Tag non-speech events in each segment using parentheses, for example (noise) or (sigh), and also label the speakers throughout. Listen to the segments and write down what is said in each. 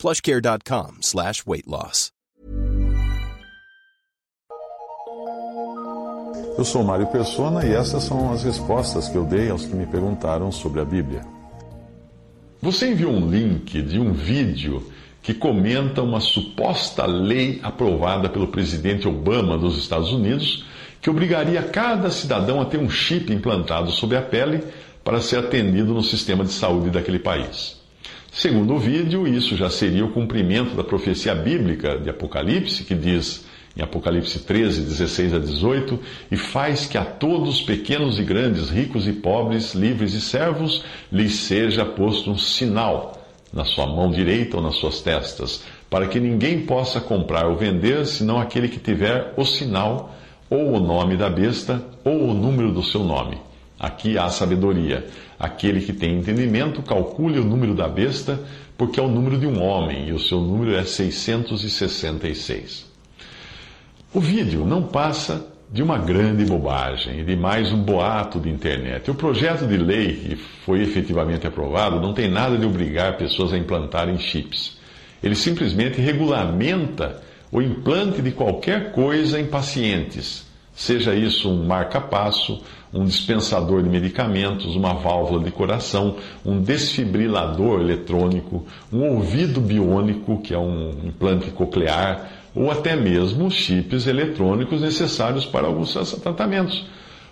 Speaker 1: plushcare.com slash weight loss.
Speaker 2: Eu sou Mário Persona e essas são as respostas que eu dei aos que me perguntaram sobre a Bíblia. Você enviou um link de um vídeo que comenta uma suposta lei aprovada pelo presidente Obama dos Estados Unidos que obrigaria cada cidadão a ter um chip implantado sobre a pele para ser atendido no sistema de saúde daquele país. Segundo o vídeo, isso já seria o cumprimento da profecia bíblica de Apocalipse, que diz em Apocalipse 13, 16 a 18: E faz que a todos, pequenos e grandes, ricos e pobres, livres e servos, lhes seja posto um sinal na sua mão direita ou nas suas testas, para que ninguém possa comprar ou vender, senão aquele que tiver o sinal, ou o nome da besta, ou o número do seu nome. Aqui há sabedoria. Aquele que tem entendimento, calcule o número da besta, porque é o número de um homem, e o seu número é 666. O vídeo não passa de uma grande bobagem e de mais um boato de internet. O projeto de lei que foi efetivamente aprovado não tem nada de obrigar pessoas a implantarem chips. Ele simplesmente regulamenta o implante de qualquer coisa em pacientes, seja isso um marca-passo, um dispensador de medicamentos, uma válvula de coração, um desfibrilador eletrônico, um ouvido biônico, que é um implante coclear, ou até mesmo chips eletrônicos necessários para alguns tratamentos.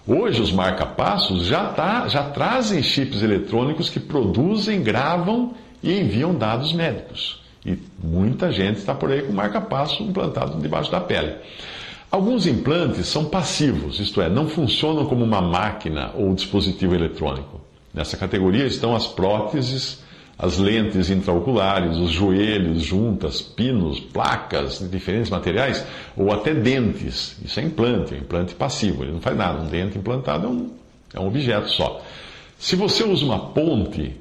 Speaker 2: Hoje, os marca-passos já, tá, já trazem chips eletrônicos que produzem, gravam e enviam dados médicos. E muita gente está por aí com marca-passo implantado debaixo da pele. Alguns implantes são passivos, isto é, não funcionam como uma máquina ou dispositivo eletrônico. Nessa categoria estão as próteses, as lentes intraoculares, os joelhos, juntas, pinos, placas de diferentes materiais, ou até dentes. Isso é implante, é um implante passivo, ele não faz nada. Um dente implantado é um, é um objeto só. Se você usa uma ponte,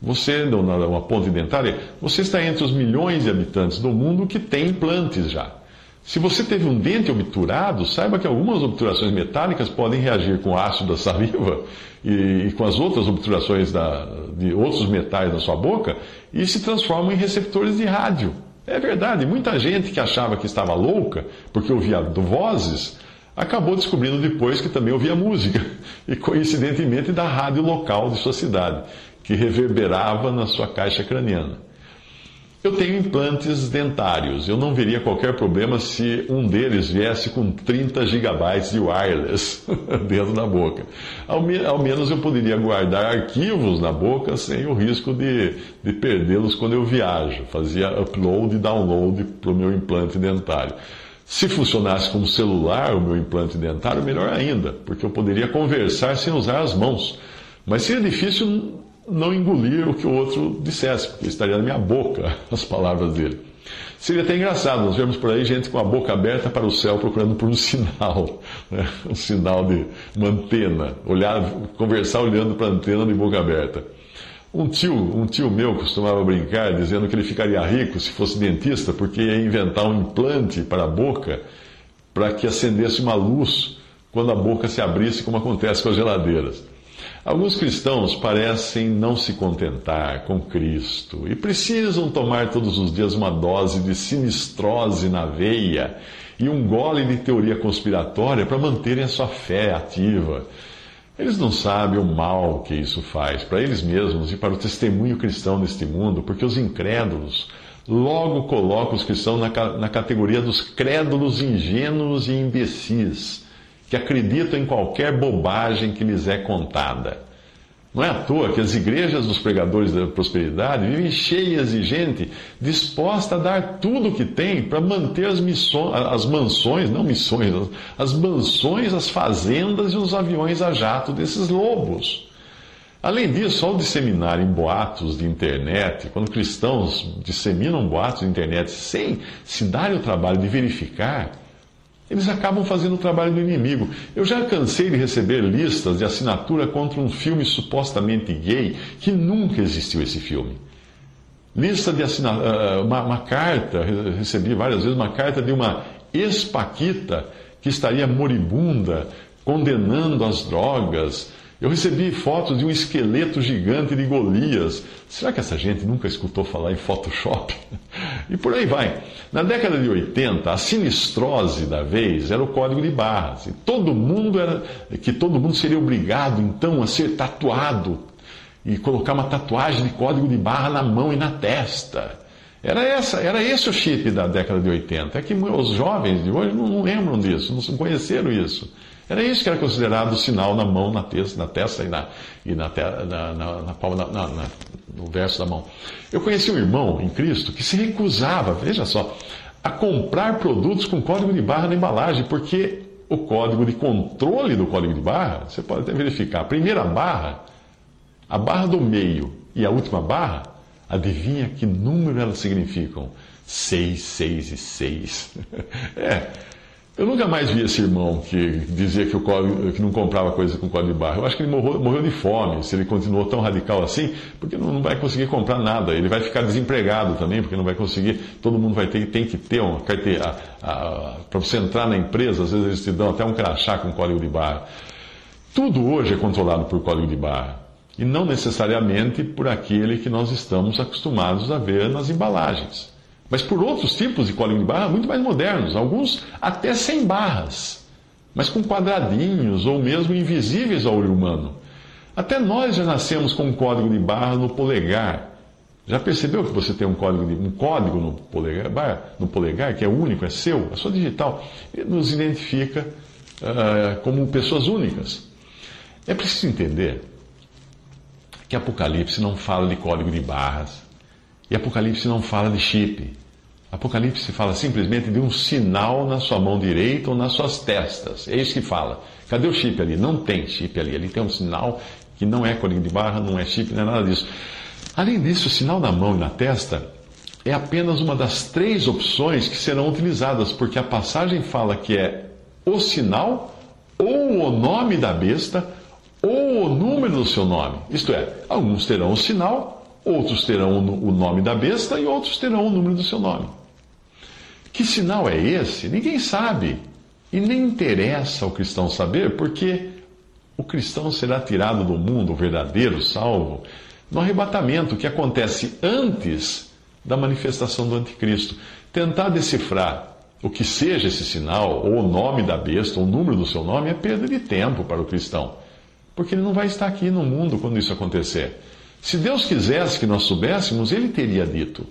Speaker 2: você, uma ponte dentária, você está entre os milhões de habitantes do mundo que têm implantes já. Se você teve um dente obturado, saiba que algumas obturações metálicas podem reagir com ácido da saliva e, e com as outras obturações da, de outros metais na sua boca e se transformam em receptores de rádio. É verdade, muita gente que achava que estava louca porque ouvia vozes, acabou descobrindo depois que também ouvia música, (laughs) e coincidentemente da rádio local de sua cidade, que reverberava na sua caixa craniana. Eu tenho implantes dentários. Eu não veria qualquer problema se um deles viesse com 30 gigabytes de wireless (laughs) dentro da boca. Ao, me ao, menos eu poderia guardar arquivos na boca sem o risco de, de perdê-los quando eu viajo. Fazia upload e download para o meu implante dentário. Se funcionasse como celular o meu implante dentário, melhor ainda, porque eu poderia conversar sem usar as mãos. Mas seria difícil não engolir o que o outro dissesse, porque estaria na minha boca (laughs) as palavras dele. Seria até engraçado, nós vemos por aí gente com a boca aberta para o céu procurando por um (laughs) sinal, né? um sinal de uma antena, olhar, conversar olhando para a antena de boca aberta. Um tio, um tio meu costumava brincar dizendo que ele ficaria rico se fosse dentista, porque ia inventar um implante para a boca para que acendesse uma luz quando a boca se abrisse, como acontece com as geladeiras. Alguns cristãos parecem não se contentar com Cristo e precisam tomar todos os dias uma dose de sinistrose na veia e um gole de teoria conspiratória para manterem a sua fé ativa. Eles não sabem o mal que isso faz para eles mesmos e para o testemunho cristão neste mundo, porque os incrédulos logo colocam os cristãos na, na categoria dos crédulos ingênuos e imbecis que acreditam em qualquer bobagem que lhes é contada. Não é à toa que as igrejas dos pregadores da prosperidade vivem cheias de gente disposta a dar tudo o que tem para manter as, missões, as mansões, não missões, as mansões, as fazendas e os aviões a jato desses lobos. Além disso, ao disseminarem boatos de internet, quando cristãos disseminam boatos de internet sem se darem o trabalho de verificar, eles acabam fazendo o trabalho do inimigo. Eu já cansei de receber listas de assinatura contra um filme supostamente gay que nunca existiu esse filme. Lista de assinatura, ah, uma, uma carta, recebi várias vezes uma carta de uma ex-paquita que estaria moribunda, condenando as drogas. Eu recebi fotos de um esqueleto gigante de Golias. Será que essa gente nunca escutou falar em Photoshop? (laughs) E por aí vai. Na década de 80, a sinistrose da vez era o código de barras. E todo mundo era que todo mundo seria obrigado então a ser tatuado e colocar uma tatuagem de código de barra na mão e na testa. Era, essa, era esse o chip da década de 80. É que os jovens de hoje não, não lembram disso, não conheceram isso. Era isso que era considerado o sinal na mão, na testa, na testa e na, e na, na, na, na palma, na, na, no verso da mão. Eu conheci um irmão em Cristo que se recusava, veja só, a comprar produtos com código de barra na embalagem, porque o código de controle do código de barra, você pode até verificar, a primeira barra, a barra do meio e a última barra, Adivinha que número elas significam? Seis, seis e seis. (laughs) é. Eu nunca mais vi esse irmão que dizia que, o que não comprava coisa com código de barra. Eu acho que ele morreu, morreu de fome, se ele continuou tão radical assim, porque não, não, vai conseguir comprar nada. Ele vai ficar desempregado também, porque não vai conseguir. Todo mundo vai ter, tem que ter uma carteira. Para você entrar na empresa, às vezes eles te dão até um crachá com código de barra. Tudo hoje é controlado por código de barra e não necessariamente por aquele que nós estamos acostumados a ver nas embalagens, mas por outros tipos de código de barra muito mais modernos, alguns até sem barras, mas com quadradinhos ou mesmo invisíveis ao olho humano. Até nós já nascemos com um código de barra no polegar. Já percebeu que você tem um código, de, um código no, polegar, no polegar, que é único, é seu, é sua digital? Ele nos identifica uh, como pessoas únicas. É preciso entender que Apocalipse não fala de código de barras. E Apocalipse não fala de chip. Apocalipse fala simplesmente de um sinal na sua mão direita ou nas suas testas. É isso que fala. Cadê o chip ali? Não tem chip ali. Ali tem um sinal que não é código de barra, não é chip, não é nada disso. Além disso, o sinal na mão e na testa é apenas uma das três opções que serão utilizadas, porque a passagem fala que é o sinal ou o nome da besta ou o número do seu nome. Isto é, alguns terão o sinal, outros terão o nome da besta e outros terão o número do seu nome. Que sinal é esse? Ninguém sabe. E nem interessa ao cristão saber, porque o cristão será tirado do mundo, o verdadeiro salvo, no arrebatamento que acontece antes da manifestação do anticristo. Tentar decifrar o que seja esse sinal, ou o nome da besta, ou o número do seu nome, é perda de tempo para o cristão. Porque ele não vai estar aqui no mundo quando isso acontecer. Se Deus quisesse que nós soubéssemos, ele teria dito.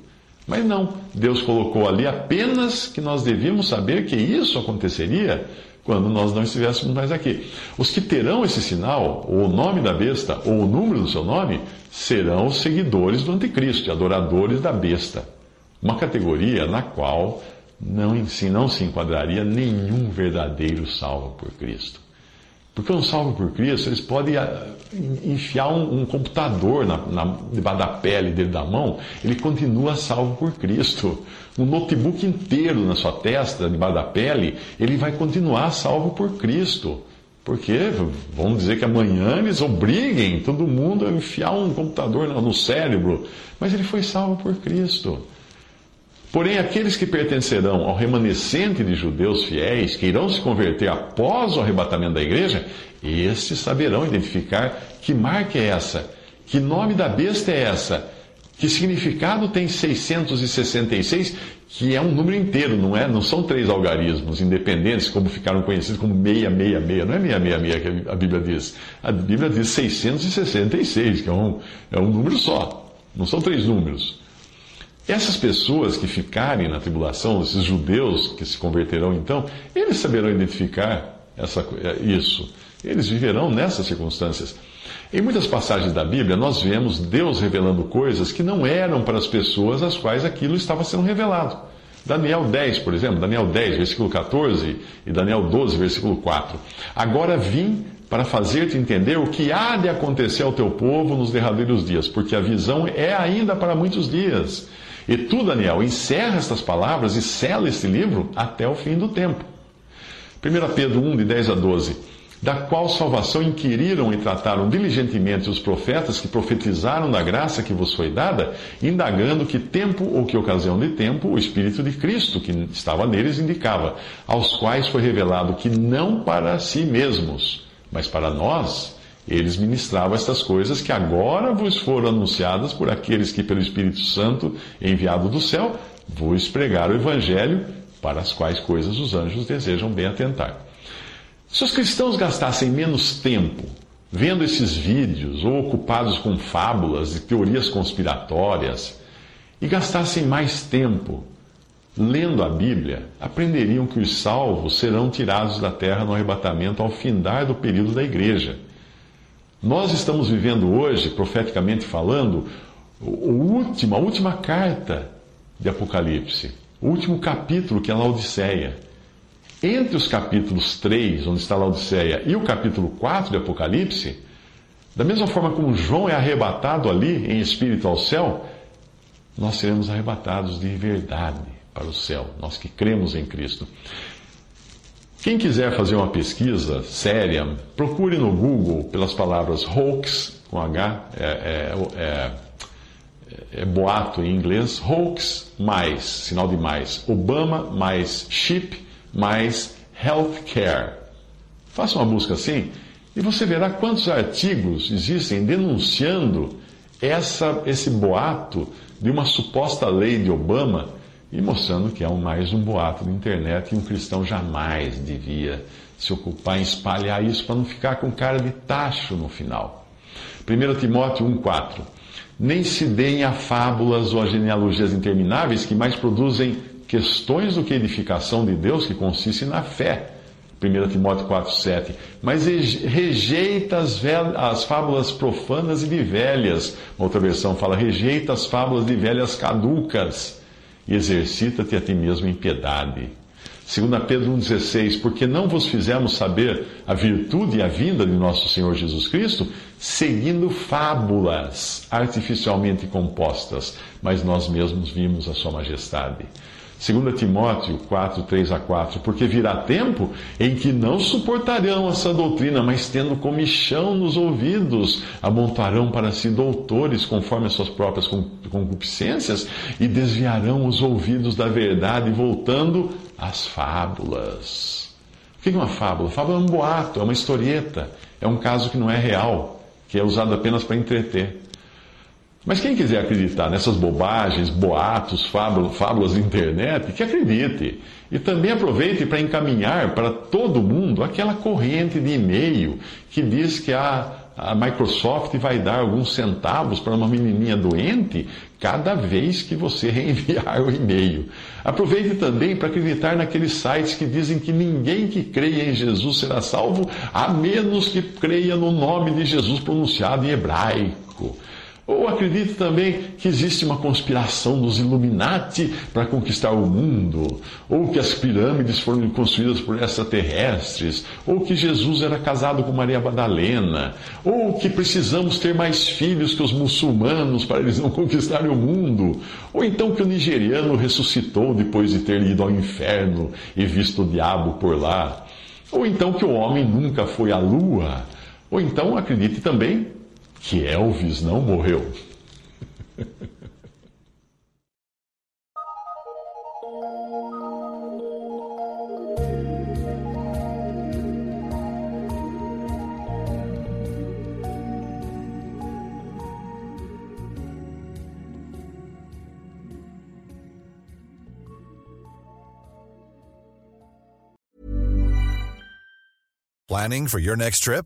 Speaker 2: Mas não, Deus colocou ali apenas que nós devíamos saber que isso aconteceria quando nós não estivéssemos mais aqui. Os que terão esse sinal, ou o nome da besta, ou o número do seu nome, serão os seguidores do anticristo, adoradores da besta. Uma categoria na qual não, não se enquadraria nenhum verdadeiro salvo por Cristo. Porque um salvo por Cristo, eles podem ah, enfiar um, um computador na, na, debaixo da pele dele da mão, ele continua salvo por Cristo. Um notebook inteiro na sua testa, debaixo da pele, ele vai continuar salvo por Cristo. Porque vamos dizer que amanhã eles obriguem todo mundo a enfiar um computador no cérebro, mas ele foi salvo por Cristo. Porém, aqueles que pertencerão ao remanescente de judeus fiéis, que irão se converter após o arrebatamento da igreja, estes saberão identificar que marca é essa, que nome da besta é essa, que significado tem 666, que é um número inteiro, não é? Não são três algarismos independentes, como ficaram conhecidos como 666. Não é 666 que a Bíblia diz. A Bíblia diz 666, que é um, é um número só. Não são três números. Essas pessoas que ficarem na tribulação, esses judeus que se converterão então, eles saberão identificar essa, isso. Eles viverão nessas circunstâncias. Em muitas passagens da Bíblia, nós vemos Deus revelando coisas que não eram para as pessoas às quais aquilo estava sendo revelado. Daniel 10, por exemplo, Daniel 10, versículo 14 e Daniel 12, versículo 4. Agora vim para fazer-te entender o que há de acontecer ao teu povo nos derradeiros dias, porque a visão é ainda para muitos dias. E tu, Daniel, encerra estas palavras e sela este livro até o fim do tempo. 1 Pedro 1, de 10 a 12 da qual salvação inquiriram e trataram diligentemente os profetas que profetizaram da graça que vos foi dada, indagando que tempo ou que ocasião de tempo o Espírito de Cristo que estava neles indicava, aos quais foi revelado que não para si mesmos, mas para nós, eles ministravam estas coisas que agora vos foram anunciadas por aqueles que, pelo Espírito Santo enviado do céu, vos pregaram o Evangelho, para as quais coisas os anjos desejam bem atentar. Se os cristãos gastassem menos tempo vendo esses vídeos ou ocupados com fábulas e teorias conspiratórias e gastassem mais tempo lendo a Bíblia, aprenderiam que os salvos serão tirados da terra no arrebatamento ao findar do período da igreja. Nós estamos vivendo hoje, profeticamente falando, último, a última carta de Apocalipse, o último capítulo que é a Laodiceia. Entre os capítulos 3, onde está a Laodiceia, e o capítulo 4 de Apocalipse, da mesma forma como João é arrebatado ali em espírito ao céu, nós seremos arrebatados de verdade para o céu, nós que cremos em Cristo. Quem quiser fazer uma pesquisa séria, procure no Google pelas palavras hoax, com H, é, é, é, é boato em inglês, hoax mais, sinal de mais, Obama mais chip mais healthcare. Faça uma busca assim e você verá quantos artigos existem denunciando essa, esse boato de uma suposta lei de Obama e mostrando que é um, mais um boato de internet e um cristão jamais devia se ocupar em espalhar isso para não ficar com cara de tacho no final. 1 Timóteo 1,4 Nem se deem a fábulas ou a genealogias intermináveis que mais produzem questões do que edificação de Deus, que consiste na fé. 1 Timóteo 4,7. Mas rejeita as, as fábulas profanas e de velhas. Outra versão fala: rejeita as fábulas de velhas caducas e exercita-te a ti mesmo em piedade. 2 Pedro 1,16: Porque não vos fizemos saber a virtude e a vinda de nosso Senhor Jesus Cristo, seguindo fábulas artificialmente compostas, mas nós mesmos vimos a Sua majestade. 2 Timóteo 4, 3 a 4, porque virá tempo em que não suportarão essa doutrina, mas tendo comichão nos ouvidos, amontarão para si doutores conforme as suas próprias concupiscências e desviarão os ouvidos da verdade, voltando às fábulas. O que é uma fábula? Fábula é um boato, é uma historieta, é um caso que não é real, que é usado apenas para entreter. Mas quem quiser acreditar nessas bobagens, boatos, fábulas, de internet, que acredite. E também aproveite para encaminhar para todo mundo aquela corrente de e-mail que diz que a, a Microsoft vai dar alguns centavos para uma menininha doente cada vez que você (laughs) reenviar o e-mail. Aproveite também para acreditar naqueles sites que dizem que ninguém que creia em Jesus será salvo, a menos que creia no nome de Jesus pronunciado em hebraico. Ou acredite também que existe uma conspiração dos Illuminati para conquistar o mundo, ou que as pirâmides foram construídas por extraterrestres, ou que Jesus era casado com Maria Madalena, ou que precisamos ter mais filhos que os muçulmanos para eles não conquistarem o mundo, ou então que o nigeriano ressuscitou depois de ter ido ao inferno e visto o diabo por lá, ou então que o homem nunca foi à lua, ou então acredite também que Elvis não morreu.
Speaker 3: Planning for your next trip?